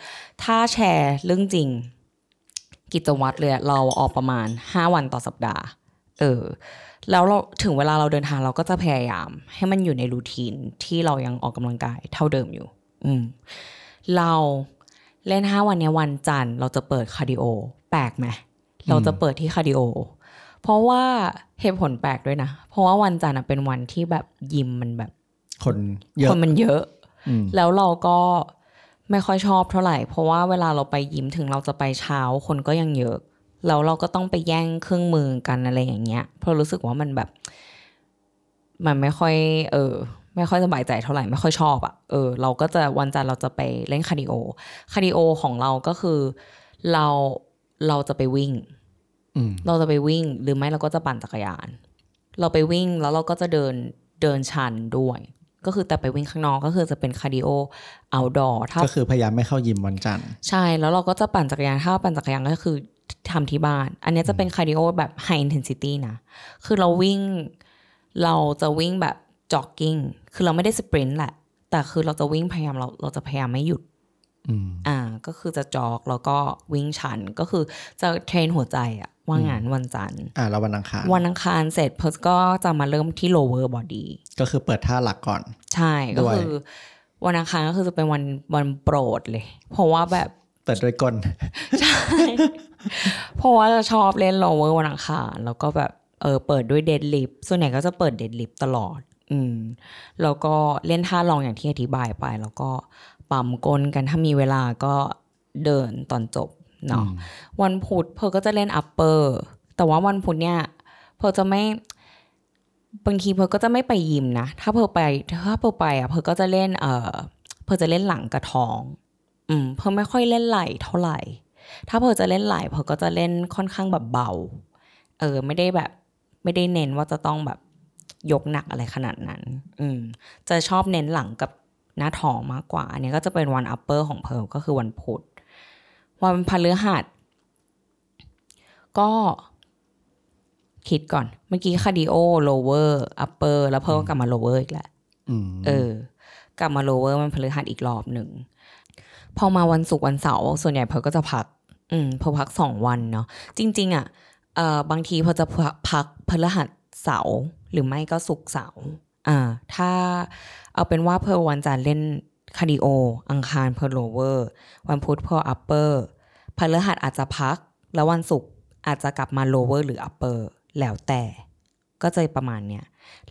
S2: ถ้าแชร์เรื่องจริง กิจวัตรเลยเราออกประมาณ5วันต่อสัปดาห์ เออ แล้วเราถึงเวลาเราเดินทางเราก็จะพยายาม ให้มันอยู่ใน routine ที่เรายังออกกำลังกายเท่าเดิมอยู่ อืม เราเล่น5วันเนี้ยวันจันทร์เราจะเปิด cardio แปลกไหมเราจะเปิดที่ cardio เพราะว่าเหตุผลแปลกด้วยนะ เพราะว่าวันจันทร์อะเป็นวันที่แบบยิมมันแบบ
S1: คนเยอะ
S2: คนมันเยอะ
S1: อืม
S2: แล้วเราก็ไม่ค่อยชอบเท่าไหร่ เพราะว่าเวลาเราไปยิมถึงเราจะไปเช้าคนก็ยังเยอะ แล้วเราก็ต้องไปแย่งเครื่องมือกันอะไรอย่างเงี้ย เพราะรู้สึกว่ามันแบบ มันไม่ค่อย เออ ไม่ค่อยสบายใจเท่าไหร่ไม่ค่อยชอบอะ่ะ เออ เราก็จะวันจันทร์เราจะไปเล่นคาร์ดิโอ คาร์ดิโอของเราก็คือเราเราจะไปวิ่ง
S1: อืม
S2: เราจะไปวิ่งหรือไม่เราก็จะปั่นจักรยาน เราไปวิ่งแล้วเราก็จะเดินเดินชันด้วย ก็คือแต่ไปวิ่งข้างนอกก็คือจะเป็นคาร์ดิโอ outdoor ถ้า
S1: ก็คือพยายามไม่เข้ายิมวันจันทร์
S2: ใช่แล้วเราก็จะปั่นจักรยานถ้าปั่นจักรยานก็คือทำที่บ้าน อันเนี้ยจะเป็นคาร์ดิโอแบบ high intensity นะ คือเราวิ่ง เราจะวิ่งแบบจ็อกกิ้ง คือเราไม่ได้ sprint แหละ แต่คือเราจะวิ่งพยายามเราเราจะพยายามไม่หยุด
S1: อืม
S2: อ่า ก็คือจะ jog แล้วก็วิ่งชัน ก็คือจะเทรนหัวใจอะ ว่างานวันจันทร์
S1: อ่าแล้ววันอังคาร
S2: วันอังคารเสร็จเพิร์สก็จะมาเริ่มที่ lower body
S1: ก็คือเปิดท่าหลักก่อน
S2: ใช่
S1: ด้
S2: ก็
S1: วย
S2: คือ วันอังคารก็คือจะเป็นวันวันโปรดเลย เพราะว่าแบบ
S1: เปิดด้วยก้น
S2: ใช่เพราะว่าจะชอบเล่น lower วันอังคารแล้วก็แบบเออเปิดด้วยเดดลิฟส่วนใหญ่ก็จะเปิดเดดลิฟตลอด อืม แล้วก็เล่นท่าลองอย่างที่อธิบายไป แล้วก็ปั๊มก้นกันถ้ามีเวลาก็เดินตอนจบ เนาะวันพุธเพอก็จะเล่น upper แต่ว่าวันพุธเนี่ยเพอจะไม่บางทีเพอก็จะไม่ไปยิมนะ ถ้าเพอไปถ้าเพอไปอะเพอก็จะเล่นเออเพอจะเล่นหลังกระท้อง อืมเพอไม่ค่อยเล่นไหล่เท่าไหร่ ถ้าเพอจะเล่นไหล่เพอก็จะเล่นค่อนข้างแบบเบา เออ ไม่ได้แบบ ไม่ได้เน้นว่าจะต้องแบบยกหนักอะไรขนาดนั้น อืม จะชอบเน้นหลังกับหน้าท้องมากกว่า อันนี้ก็จะเป็นวัน upper ของเพิร์ลก็คือวันพุธ วันพฤหัสก็คิดก่อน เมื่อกี้คาร์ดิโอ lower upper แล้วเพิร์ลกลับมา lower อีกแหละ
S1: อืม
S2: เออ กลับมา lower มันพฤหัสอีกรอบหนึ่ง พอมาวันศุกร์วันเสาร์ส่วนใหญ่เพิร์ลก็จะพัก อืมเพิร์ลพักสองวันเนาะจริง ๆ อะเอ่อบางทีเพิร์ลจะพักพฤหัสเสาร์หรือไม่ก็ศุกร์เสาร์อ่า ถ้าเอาเป็นว่าเพิร์ลวันจันทร์เล่น คาร์ดิโอ อังคารเพิร์ล lower วันพุธเพิร์ล upper พฤหัสอาจจะพัก แล้ววันศุกร์อาจจะกลับมา lower หรือ upper แล้วแต่ก็จะประมาณเนี้ย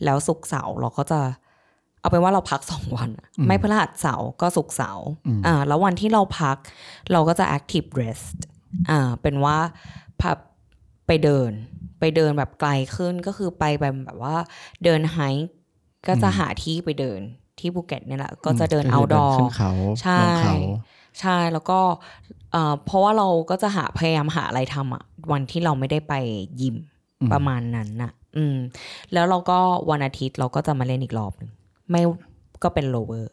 S2: แล้วศุกร์เสาร์เราก็จะ เอาเป็นว่าเราพักสองวันอะไม่พฤหัสเสาร์ก็ศุกร์เสาร์อ่าแล้ววันที่เราพัก เราก็จะ active rest อ่าเป็นว่าพับไปเดิน ไปเดินแบบไกลขึ้นก็คือไปแบบแบบว่า เดินไฮก็จะหาที่ไปเดิน ที่ภูเก็ตเนี่ยแหละก็จะเดิน
S1: ก็
S2: เอา
S1: คือ
S2: ดอ
S1: ขึ้นเขา
S2: ใช่
S1: ลงเขา
S2: ใช่แล้วก็เอ่อเพราะว่าเราก็จะหาพยายามหาอะไรทำอะวันที่เราไม่ได้ไปยิมประมาณนั้นน่ะ อืม แล้วเราก็วันอาทิตย์เราก็จะมาเล่นอีกรอบหนึ่งไม่ก็เป็น lower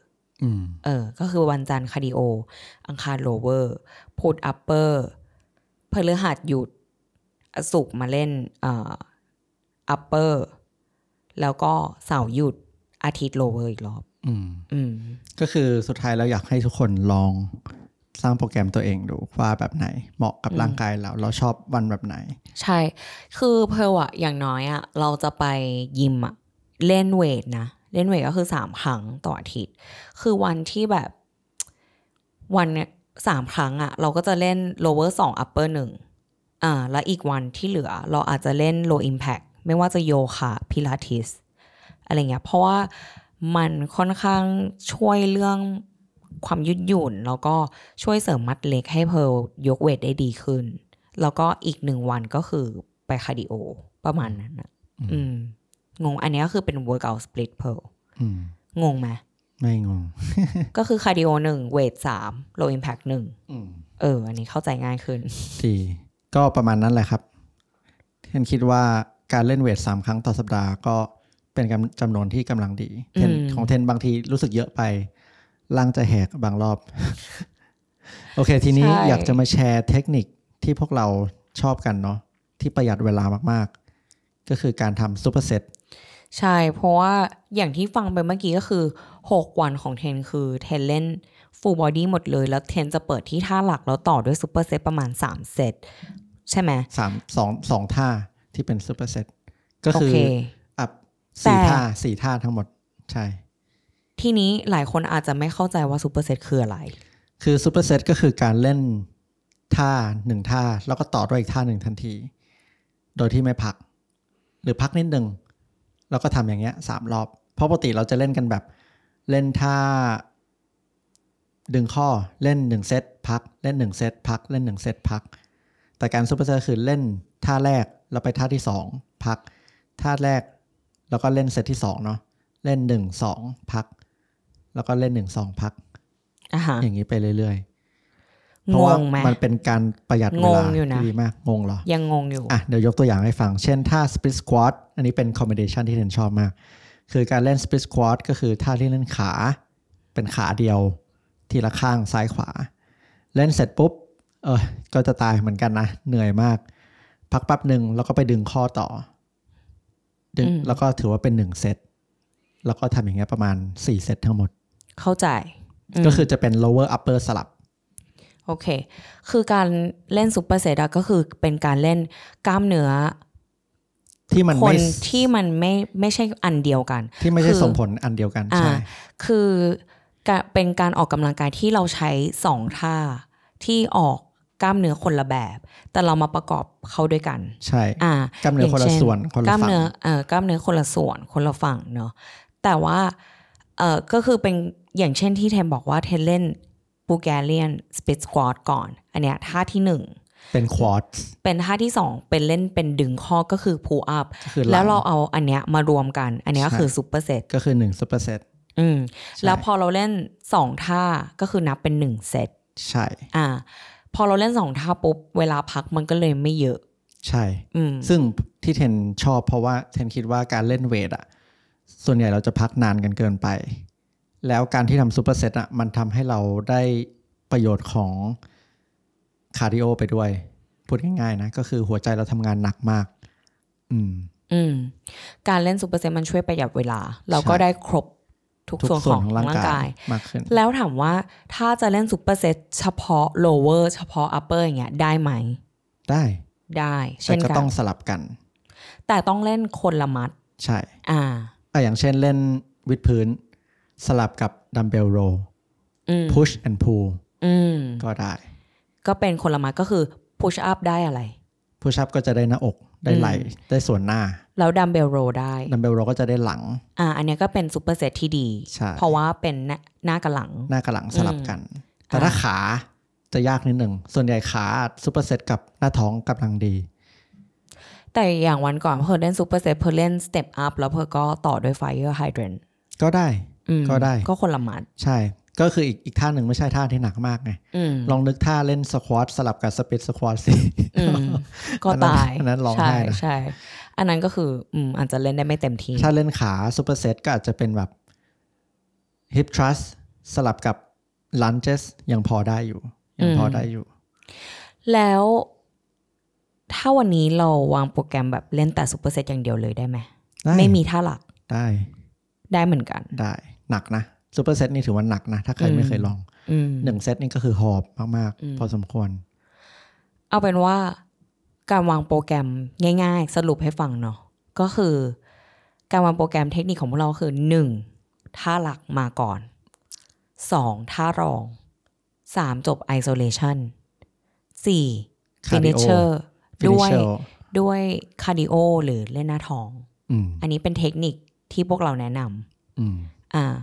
S1: อืม
S2: เออ ก็คือวันจันทร์คาร์ดิโอ อังคาร lower พุธ upper พฤหัสหยุดศุกร์มาเล่นเอ่อ upper แล้วก็เสาร์หยุดอาทิตย์ lower อีกรอบ
S1: อืม
S2: อืม
S1: ก็คือสุดท้ายเราอยากให้ทุกคนลองสร้างโปรแกรมตัวเองดูว่าแบบไหนเหมาะกับร่างกายเราเราชอบวันแบบไหน
S2: ใช่ คือเพิร์ลอะอย่างน้อยอะเราจะไปยิมอะเล่นเวทนะ เล่นเวทก็คือสามครั้งต่ออาทิตย์ คือวันที่แบบวันเนี้ยสามครั้งอะเราก็จะเล่น lower สอง upper หนึ่งอ่าแล้วอีกวันที่เหลือ เราอาจจะเล่น low impact ไม่ว่าจะโยคะพิลาทิสอะไรเงี้ยเพราะว่า มันค่อนข้างช่วยเรื่องความยืดหยุ่น แล้วก็ช่วยเสริมมัดเล็กให้เพลยกเวทได้ดีขึ้น แล้วก็อีกหนึ่งวันก็คือไปคาร์ดิโอประมาณนั้นนะอืม งง อันนี้ก็คือเป็น workout split เพิร์ล
S1: อืม
S2: งงไหม
S1: ไม่งง
S2: ก็คือคาร์ดิโอหนึ่งเวทสาม low impact หนึ่ง
S1: อืม
S2: เออ อันนี้เข้าใจง่ายขึ้น
S1: ดีก็ประมาณนั้นแหละครับเทนคิดว่าการเล่นเวทสามครั้งต่อสัปดาห์ก็ เป็นกำจำนวนที่กำลังดีเทน
S2: อืม
S1: ของเทนบางทีรู้สึกเยอะไปร่างจะแหกบางรอบ โอเค ทีนี้
S2: ใช่
S1: อยากจะมาแชร์เทคนิคที่พวกเราชอบกันเนาะที่ประหยัดเวลามากๆ ก็คือการทำ superset
S2: ใช่ เพราะว่าอย่างที่ฟังไปเมื่อกี้ก็คือ 6 วันของเทนคือเทนเล่น full body หมดเลย แล้วเทนจะเปิดที่ท่าหลักแล้วต่อด้วย superset ประมาณ 3 เซตใช่ไหม
S1: สามสองสองท่าที่เป็น superset ก็
S2: โอ
S1: คือ
S2: เค
S1: อัพ
S2: แต่
S1: สี่ท่าสี่ท่าทั้งหมดใช่
S2: ทีนี้หลายคนอาจจะไม่เข้าใจว่า superset คืออะไร
S1: คือ superset ก็คือการเล่นท่าหนึ่งท่า แล้วก็ต่อด้วยอีกท่าหนึ่งทันที โดยที่ไม่พัก หรือพักนิดหนึ่งแล้วก็ทำอย่างเงี้ยสามรอบ เพราะปกติเราจะเล่นกันแบบเล่นท่า ดึงข้อเล่นหนึ่งเซตพักเล่นหนึ่งเซตพักเล่นหนึ่งเซตพัก แต่การ superset คือเล่นท่าแรกแล้วไปท่าที่สองพัก ท่าแรก แล้วก็เล่นเซตที่สองเนาะเล่นหนึ่งสองพัก แล้วก็เล่นหนึ่งสองพัก
S2: อะฮะ
S1: อย่างนี้ไปเรื่อยๆเพ
S2: ง
S1: ราะว่าง
S2: ไหม
S1: มันเป็นการประหยัดเวลาง
S2: งอยู่นะ
S1: ที่ดีมาก งงเหรอ
S2: ยังงงอยู่
S1: อะ เดี๋ยวยกตัวอย่างให้ฟัง เช่นท่า split squat อันนี้เป็น combination ที่เทนชอบมาก คือการเล่น split squat ก็คือท่าที่เล่นขา เป็นขาเดียว ทีละข้างซ้ายขวา เล่นเสร็จปุ๊บ เออก็จะตายเหมือนกันนะ เหนื่อยมาก พักแป๊บหนึ่งแล้วก็ไปดึงข้อต่อดึง
S2: อืม
S1: แล้วก็ถือว่าเป็นหนึ่งเซตแล้วก็ทำอย่างเงี้ยประมาณสี่เซตทั้งหมด
S2: เข้าใจม
S1: ก็คือจะเป็น lower upper สลับ
S2: โอเค คือการเล่นซูเปอร์เซตอะก็คือเป็นการเล่นกล้ามเนื้อ
S1: ที่มัน
S2: ค
S1: ไม่
S2: นที่มันไม่ไม่ใช่อันเดียวกัน
S1: ที่ไม่ใช่
S2: คือ
S1: ส่งผลอันเดียวกัน
S2: อ่า
S1: ใช่
S2: คือการเป็นการออกกำลังกายที่เราใช้สองท่าที่ออก กล้ามเนื้อคนละแบบ แต่เรามาประกอบเข้าด้วยกัน
S1: ใช่
S2: อ่า
S1: กล้ามเนื้อคนละ
S2: ย่างช่
S1: ส่วนคน
S2: ก
S1: ละ
S2: ล้าม
S1: ฝั่ง
S2: เนื้อเอ่อกล้ามเนื้อคนละส่วนคนละฝั่งเนาะแต่ว่าเอ่อก็คือเป็นอย่างเช่นที่เทนบอกว่าเทนเล่นบูแกเลียนสปิ t สควอตก่อน อันเนี้ยท่าที่หนึ่ง
S1: เป็นควอต
S2: เป็นท่าที่สองเป็นเล่นเป็นดึงข้อก็คือ pull up
S1: ก็คือหง
S2: แล้วเราเอาอันเนี้ยมารวมกัน อันเนี้ย
S1: ใช่
S2: คือsuperset
S1: ก็คือหนึ่ง supersetอื
S2: ม
S1: ใช่
S2: แล้วพอเราเล่นสองท่าก็คือนับเป็นหนึ่งเซต
S1: ใช่
S2: อ่า พอเราเล่นสองท่าปุ๊บเวลาพักมันก็เลยไม่เยอะ
S1: ใช่
S2: อืม
S1: ซึ่งที่เทนชอบเพราะว่าเทนคิดว่าการเล่นเวทอะส่วนใหญ่เราจะพักนานกันเกินไป แล้วการที่ทำ superset อะมันทำให้เราได้ประโยชน์ของคาร์ดิโอไปด้วย พูดง่ายๆนะ ก็คือหัวใจเราทำงานหนักมาก อืม
S2: อืม การเล่น superset มันช่วยประหยัดเวลา เราก็
S1: ใช่
S2: ได้ครบ ทุก
S1: ทุก
S2: ส่วน
S1: ส่
S2: ข
S1: วน
S2: อง
S1: ของ
S2: ร่า
S1: ร่างง
S2: กากา
S1: ยยมากขึ้น
S2: แล้วถามว่าถ้าจะเล่น superset เฉพาะ lower เฉพาะ upper อย่างเงี้ยได้ไหม
S1: ได้
S2: ได้
S1: แต่
S2: เช่น
S1: ก็
S2: กั
S1: ต้
S2: น
S1: องสลับกัน
S2: แต่ต้องเล่นคนละมัด
S1: ใช่
S2: อ่า
S1: อะอย่างเช่นเล่นวิดพื้น สลับกับ dumbbell row
S2: อืม
S1: push and pullอื
S2: ม
S1: ก็ได้
S2: ก็เป็นคนละมัดก็คือ push up ได้อะไร
S1: push up ก็จะได้หน้าอกได้ไหล่ได้ส่วนหน้า
S2: แล้ว dumbbell row ได้
S1: dumbbell row ก็จะได้หลัง
S2: อ่า อันเนี้ยก็เป็น superset ที่ดี
S1: ใช่
S2: เพราะว่าเป็นหน้าหน้ากับหลัง
S1: หน้ากับหลังสลับกัน แต่
S2: อ่า
S1: ถ้าขาจะยากนิดหนึ่ง ส่วนใหญ่ขา superset กับหน้าท้องกำลังดี
S2: แต่อย่างวันก่อนเพิร์ลเล่น superset เพิร์ลเล่น step up แล้วเพิร์ลก็ต่อด้วย fire hydrant
S1: ก็ได้ ก็ได้
S2: ก็คนละมัด
S1: ใช่ ก็คืออีกอีกท่าหนึ่งไม่ใช่ท่าที่หนักมากไง
S2: อืม
S1: ลองนึกท่าเล่น squat สลับกับ split squat สิอื
S2: มก็
S1: อันนั้น
S2: ตาย
S1: อันนั้นร้อง
S2: ใช่
S1: ไห้นะ
S2: ใชอันนั้นก็คืออืมอาจจะเล่นได้ไม่เต็มที่
S1: ถ้าเล่นขา superset ก็อาจจะเป็นแบบ hip thrust สลับกับ lunges ยังพอได้อยู่ ยังพอได้อยู่
S2: แล้วถ้าวันนี้เราวางโปรแกรมแบบเล่นแต่ superset อย่างเดียวเลยได้ไหม
S1: ได้
S2: ไม่มีท่าหลัก
S1: ได้
S2: ได้เหมือนกัน
S1: ได้ หนักนะซูเปอร์เซตนี่ถือว่าหนักนะ ถ้าใคร
S2: อืม
S1: ไม่เคยลอง
S2: อืม
S1: หนึ่งเซตนี่ก็คือหอบมาก
S2: อืม
S1: ๆพอสมควร
S2: เอาเป็นว่า การวางโปรแกรมง่าย ๆ สรุปให้ฟังเนาะก็คือ การวางโปรแกรมเทคนิคของพวกเราคือหนึ่งท่าหลักมาก่อนสองท่ารองสามจบ isolation สี่
S1: Cardio
S2: finisher ด้วย
S1: finisher
S2: ด้วยคาร์ดิโอหรือเล่นหน้าท้อง
S1: อืม
S2: อันนี้เป็นเทคนิคที่พวกเราแนะนำ
S1: อืม
S2: อ่า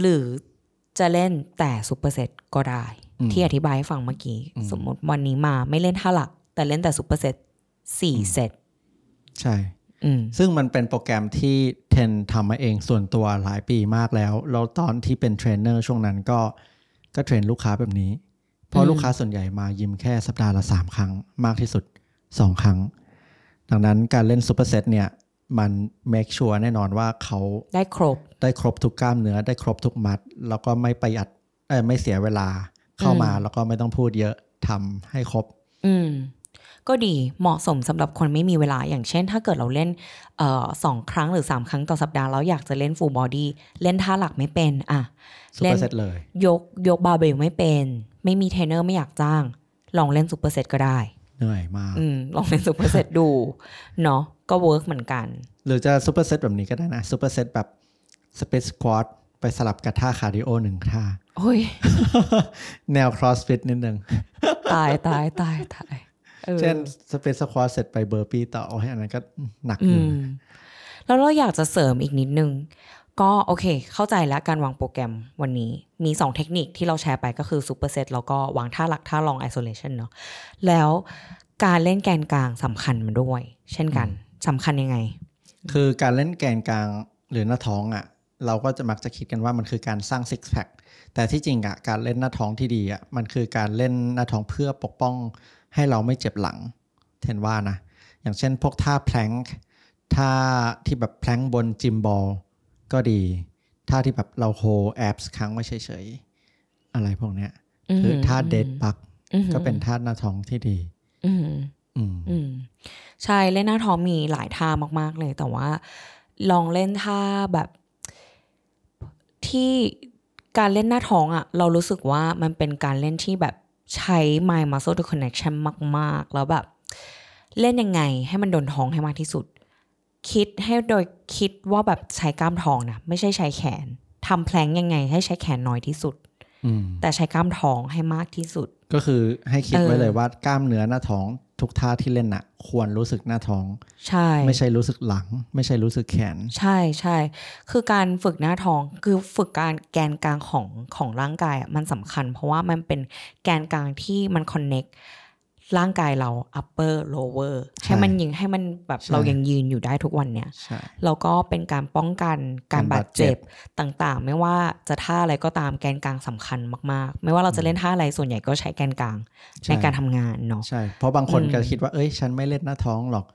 S2: หรือจะเล่นแต่ superset ก็ได้
S1: อืม
S2: ที่อธิบายให้ฟังเมื่อกี้
S1: อืม
S2: สมมติวันนี้มาไม่เล่นท่าหลัก แต่เล่นแต่ superset สี่เซต
S1: ใช่
S2: อืม
S1: ซึ่งมันเป็นโปรแกรมที่เทนทำมาเองส่วนตัวหลายปีมากแล้ว แล้วตอนที่เป็นเทรนเนอร์ช่วงนั้นก็ก็เทรนลูกค้าแบบนี้ เพราะลูกค้าส่วนใหญ่มายิมแค่สัปดาห์ละสามครั้งมากที่สุดสองครั้ง ดังนั้นการเล่นซูเปอร์เซตเนี่ย มัน make sure แน่นอนว่าเขา
S2: ได้ครบ
S1: ได้ครบทุกกล้ามเนื้อได้ครบทุกมัด แล้วก็ไม่ประหยัดเออไม่เสียเวลาเข้ามา
S2: อืม
S1: แล้วก็ไม่ต้องพูดเยอะทำให้ครบ
S2: อืม ก็ดีเหมาะสมสำหรับคนไม่มีเวลา อย่างเช่น ถ้าเกิดเราเล่นเอ่อสองครั้งหรือสามครั้งต่อสัปดาห์แล้วอยากจะเล่นฟูลบอดี้เล่นท่าหลักไม่เป็นอะ
S1: ซูเปอร์เซตเลย
S2: ยกยกบาร์เบลไม่เป็น ไม่มีเทรนเนอร์ไม่อยากจ้าง ลองเล่นซูเปอร์เซตก็ได้
S1: เหนื่อยมาก
S2: อืมลองเล่นซูเปอร์เซตดูเนาะก็เวิร์กเหมือนกัน
S1: หรือจะซูเปอร์เซตแบบนี้ก็ได้นะซูเปอร์เซตแบบสเปซ squat ไปสลับกับท่าคาร์ดิโอหนึ่งท่า
S2: โอ้ย
S1: แนว crossfit นิดนึง
S2: ตายตายตายตายออ
S1: เช่นสเปซ squat เสร็จไป burpee ต่อโอ้ยอันนั้นก็หนักอ
S2: อื
S1: ยู่
S2: มแล้วเราอยากจะเสริมอีกนิดนึง ก็โอเค เข้าใจแล้วการวางโปรแกรมวันนี้มี 2 เทคนิคที่เราแชร์ไปก็คือซูเปอร์เซตแล้วก็วางท่าหลักท่าลองไอโซเลชันเนาะแล้วการเล่นแกนกลางสำคัญมันด้วย เช่นกันสำคัญยังไง
S1: คือการเล่นแกนกลางหรือหน้าท้องอะ่ะเราก็จะมักจะคิดกันว่ามันคือการสร้างซิกแพคแต่ที่จริงอะ่ะการเล่นหน้าท้องที่ดีอะ่ะมันคือการเล่นหน้าท้องเพื่อปกป้อง ให้เราไม่เจ็บหลังเทนว่านะ อย่างเช่นพวกท่าแพลงก์ท่าที่แบบแพลงก์บนจิมบอลก็ดี ท่าที่แบบเราโฮแอบส์ค้างไว้เฉยๆ อะไรพวกเนี้ยคือท่าเดดบัก
S2: อือหือ
S1: ก็เป็นท่าหน้าท้องที่ดี
S2: อือหือ
S1: อืม
S2: อืมใช่เล่นหน้าท้องมีหลายท่ามาก ๆ เลย แต่ว่า ลองเล่นท่าแบบ ที่การเล่นหน้าท้องอะ่ะ เรารู้สึกว่ามันเป็นการเล่นที่แบบ ใช้ mind muscle to connection มาก ๆ แล้วแบบ เล่นยังไงให้มันโดนท้องให้มากที่สุด คิดให้โดยคิดว่าแบบใช้กล้ามท้องนะ ไม่ใช่ใช้แขนทำแพลงยังไงให้ใช้แขนน้อยที่สุด
S1: อืม
S2: แต่ใช้กล้ามท้องให้มากที่สุด
S1: ก็คือให้คิด
S2: เออ
S1: ไว้เลยว่ากล้ามเนื้อหน้าท้อง ทุกท่าที่เล่นน่ะควรรู้สึกหน้าท้อง
S2: ใช่
S1: ไม่ใช่รู้สึกหลัง ไม่ใช่รู้สึกแขน
S2: ใช่ใช่คือการฝึกหน้าท้องคือฝึกการแกนกลางของของร่างกายอะมันสำคัญ เพราะว่ามันเป็นแกนกลางที่มันคอนเน็ก ร่างกายเรา upper lower
S1: ใช่
S2: ให้มันยิงให้มันแบบ
S1: ใช่
S2: เรายังยืนอยู่ได้ทุกวันเนี้ย
S1: ใช่
S2: แล้วก็เป็นการป้องกันการ
S1: การ
S2: บา
S1: บา
S2: ด
S1: ดเจ็
S2: เจ็
S1: บ
S2: บต่างๆ ไม่ว่าจะท่าอะไรก็ตามแกนกลางสำคัญมากๆ ไม่ว่าเราจะเล่นท่าอะไรส่วนใหญ่ก็ใช้แกนกลางในการทำงานเนาะ
S1: ใช่เพราะบางคน
S2: อืม
S1: ก็คิดว่าเอ้ย ฉันไม่เล่นหน้าท้องหรอก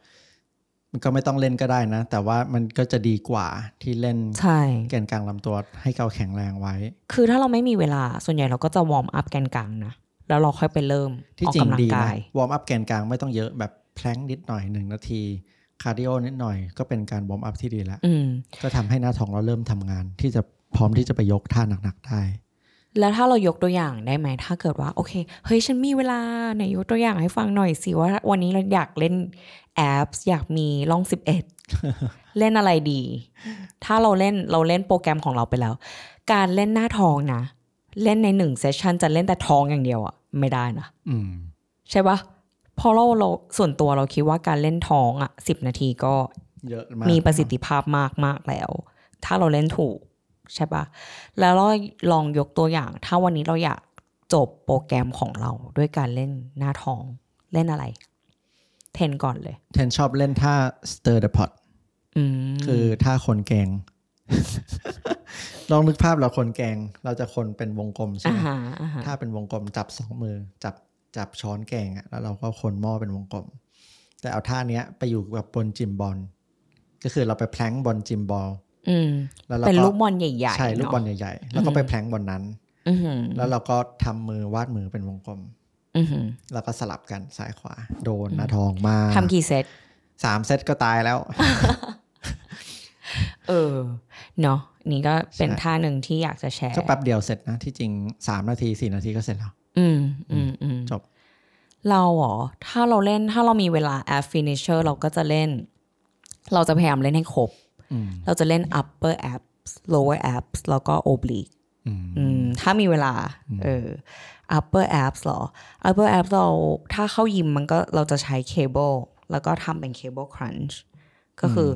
S1: มันก็ไม่ต้องเล่นก็ได้นะ แต่ว่ามันก็จะดีกว่าที่เล่น
S2: ใช่
S1: แกนกลางลำตัวให้เขาแข็งแรงไว้
S2: คือถ้าเราไม่มีเวลาส่วนใหญ่เราก็จะ warm up แกนกลางนะ แล้วเราค่อยไปเริ่ม
S1: ที่
S2: ออก
S1: จริง
S2: กำลังกา
S1: นะ warm up แกนกลางไม่ต้องเยอะแบบ plank นิดหน่อยหนึ่งนาทีคาร์ดิโอนิดหน่อยก็เป็นการ warm up ที่ดีแล้ว
S2: อืม
S1: ก็ทำให้หน้าท้องเราเริ่มทำงาน ที่จะพร้อมที่จะไปยกท่าหนักๆได้
S2: แล้วถ้าเรายกตัวอย่างได้ไหมถ้าเกิดว่าโอเคเฮ้ยฉันมีเวลาไหนยกตัวอย่างให้ฟังหน่อยสิว่าวันนี้เราอยากเล่นแอปอยากมีล่องสิบเอ็ดเล่นอะไรดี ถ้าเราเล่นเราเล่นโปรแกรมของเราไปแล้ว การเล่นหน้าท้องนะ เล่นในหนึ่งเซสชันจะเล่นแต่ท้องอย่างเดียวอะ ไม่ได้นะ
S1: อืม
S2: ใช่ปะเพราะเราเราส่วนตัวเราคิดว่าการเล่นท้องอะสิบนาทีก็
S1: เยอะมาก
S2: มีประสิทธิภาพมากมากแล้ว ถ้าเราเล่นถูกใช่ปะแล้วเราลองยกตัวอย่าง ถ้าวันนี้เราอยากจบโปรแกรมของเราด้วยการเล่นหน้าท้องเล่นอะไร เทนก่อนเลย
S1: เทนชอบเล่นท่า stir the pot
S2: อืม
S1: คือท่าคนแกง ลองนึกภาพเราคนแกง เราจะคนเป็นวงกลมใช่
S2: อ่า
S1: ไหม
S2: ฮะอ่าฮะ
S1: ถ้าเป็นวงกลมจับสองมือ จับจับช้อนแกงอะแล้วเราก็คนหม้อเป็นวงกลม แต่เอาท่าเนี้ยไปอยู่กับบนจิมบอลก็คือเราไปแพลงบนจิมบอล
S2: อืม
S1: แล้วเรา
S2: เป็น
S1: ก็
S2: ลูกบอลใหญ่ๆ
S1: ใช่ลูกบอล
S2: เนาะ
S1: ใหญ่ๆ แล้วก็ไปแพลงบนนั้น
S2: อือหือ
S1: แล้วเราก็ทำมือวาดมือเป็นวงกลม
S2: อือหือ
S1: แล้วก็สลับกันซ้ายขวา โดนหน้าทองมา
S2: ทำกี่เซต
S1: สามเซตก็ตายแล้ว
S2: เออ เนาะนี่ก็เป็น
S1: ใช่
S2: ท่าหนึ่งที่อยากจะแชร์
S1: ก็แป๊บเดียวเสร็จนะ ที่จริงสามนาทีสี่นาทีก็เสร็จแล้ว
S2: อืมอืมอืม
S1: จบ
S2: เราเหรอ ถ้าเราเล่นถ้าเรามีเวลา app finisher เราก็จะเล่น เราจะพยายามเล่นให้ครบ
S1: อืม
S2: เราจะเล่น upper abs lower abs แล้วก็ oblique
S1: อืม
S2: อืมถ้ามีเวลา เออ upper abs เหรอ upper abs เราถ้าเข้ายิมมันก็เราจะใช้เคเบิลแล้วก็ทำเป็น cable crunch ก็คือ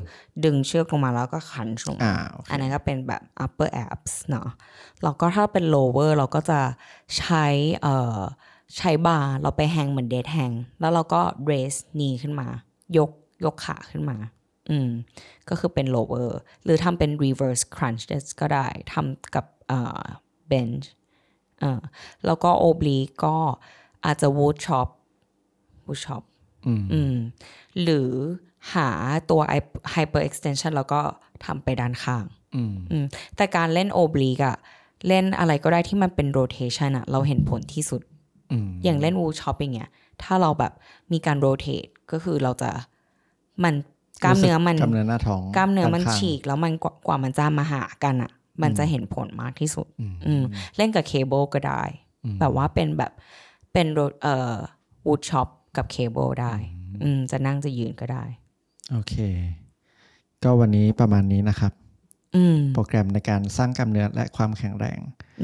S2: ดึงเชือกลงมาแล้วก็ crunch ลงมา
S1: อ่าโอเค
S2: อันนั้นก็เป็นแบบ upper abs เนาะแล้วก็ถ้าเป็น lower เราก็จะใช้เอ่อใช้บาร์เราไป hang เหมือน dead hang แล้วเราก็ raise knee ขึ้นมา ยกยกขาขึ้นมาอืมก็คือเป็น lower หรือทำเป็น reverse crunch ก็ได้ทำกับเอ่อ bench เอ่อแล้วก็ oblique ก็อาจจะ wood chop wood chop
S1: อืม
S2: อืมหรือ หาตัว hyper extension แล้วก็ทำไปด้านข้าง
S1: อืม
S2: อืมแต่การเล่นโอบลีกอะเล่นอะไรก็ได้ที่มันเป็นโรเทชันอะเราเห็นผลที่สุด
S1: อืม
S2: อย่างเล่น woodchop อย่างเงี้ย ถ้าเราแบบมีการ rotate ก็คือเราจะมันกล้ามเนื้อมัน
S1: กล้ามเนื้อหน้าท้อง
S2: กล้ามเนื้อมัด
S1: ด้านข้าง
S2: ฉีก แล้วมันกว่ากว่ามันจะมาหากันอะมันจะเห็นผลมากที่สุด
S1: อืม
S2: อืมเล่นกับเคเบิลก็ได้
S1: อืม
S2: แบบว่าเป็นแบบเป็นโรเอ่อ woodchop กับเคเบิลได้ อืมจะนั่งจะยืนก็ได้
S1: โอเค ก็วันนี้ประมาณนี้นะครับ
S2: อืม
S1: โปรแกรมในการสร้างกล้ามเนื้อและความแข็งแรง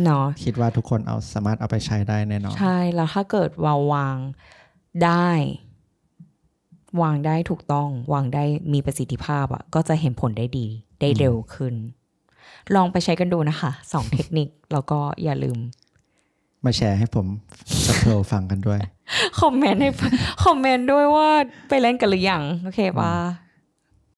S2: เนาะ
S1: คิดว่าทุกคนเอาสามารถเอาไปใช้ได้แน่นอน
S2: ใช่ แล้วถ้าเกิดวาววางได้ วางได้ถูกต้อง วางได้มีประสิทธิภาพอะ่ะ ก็จะเห็นผลได้ดี ได้เร็วขึ้น ลองไปใช้กันดูนะคะสองเทคนิค แล้วก็อย่าลืม
S1: มาแชร์ให้ผมกับโปรฟังกันด้วย
S2: คอมเมนต์ให้คอมเมนต์ด้วยว่าไปเล่นกันหรือยัง โอเคปะ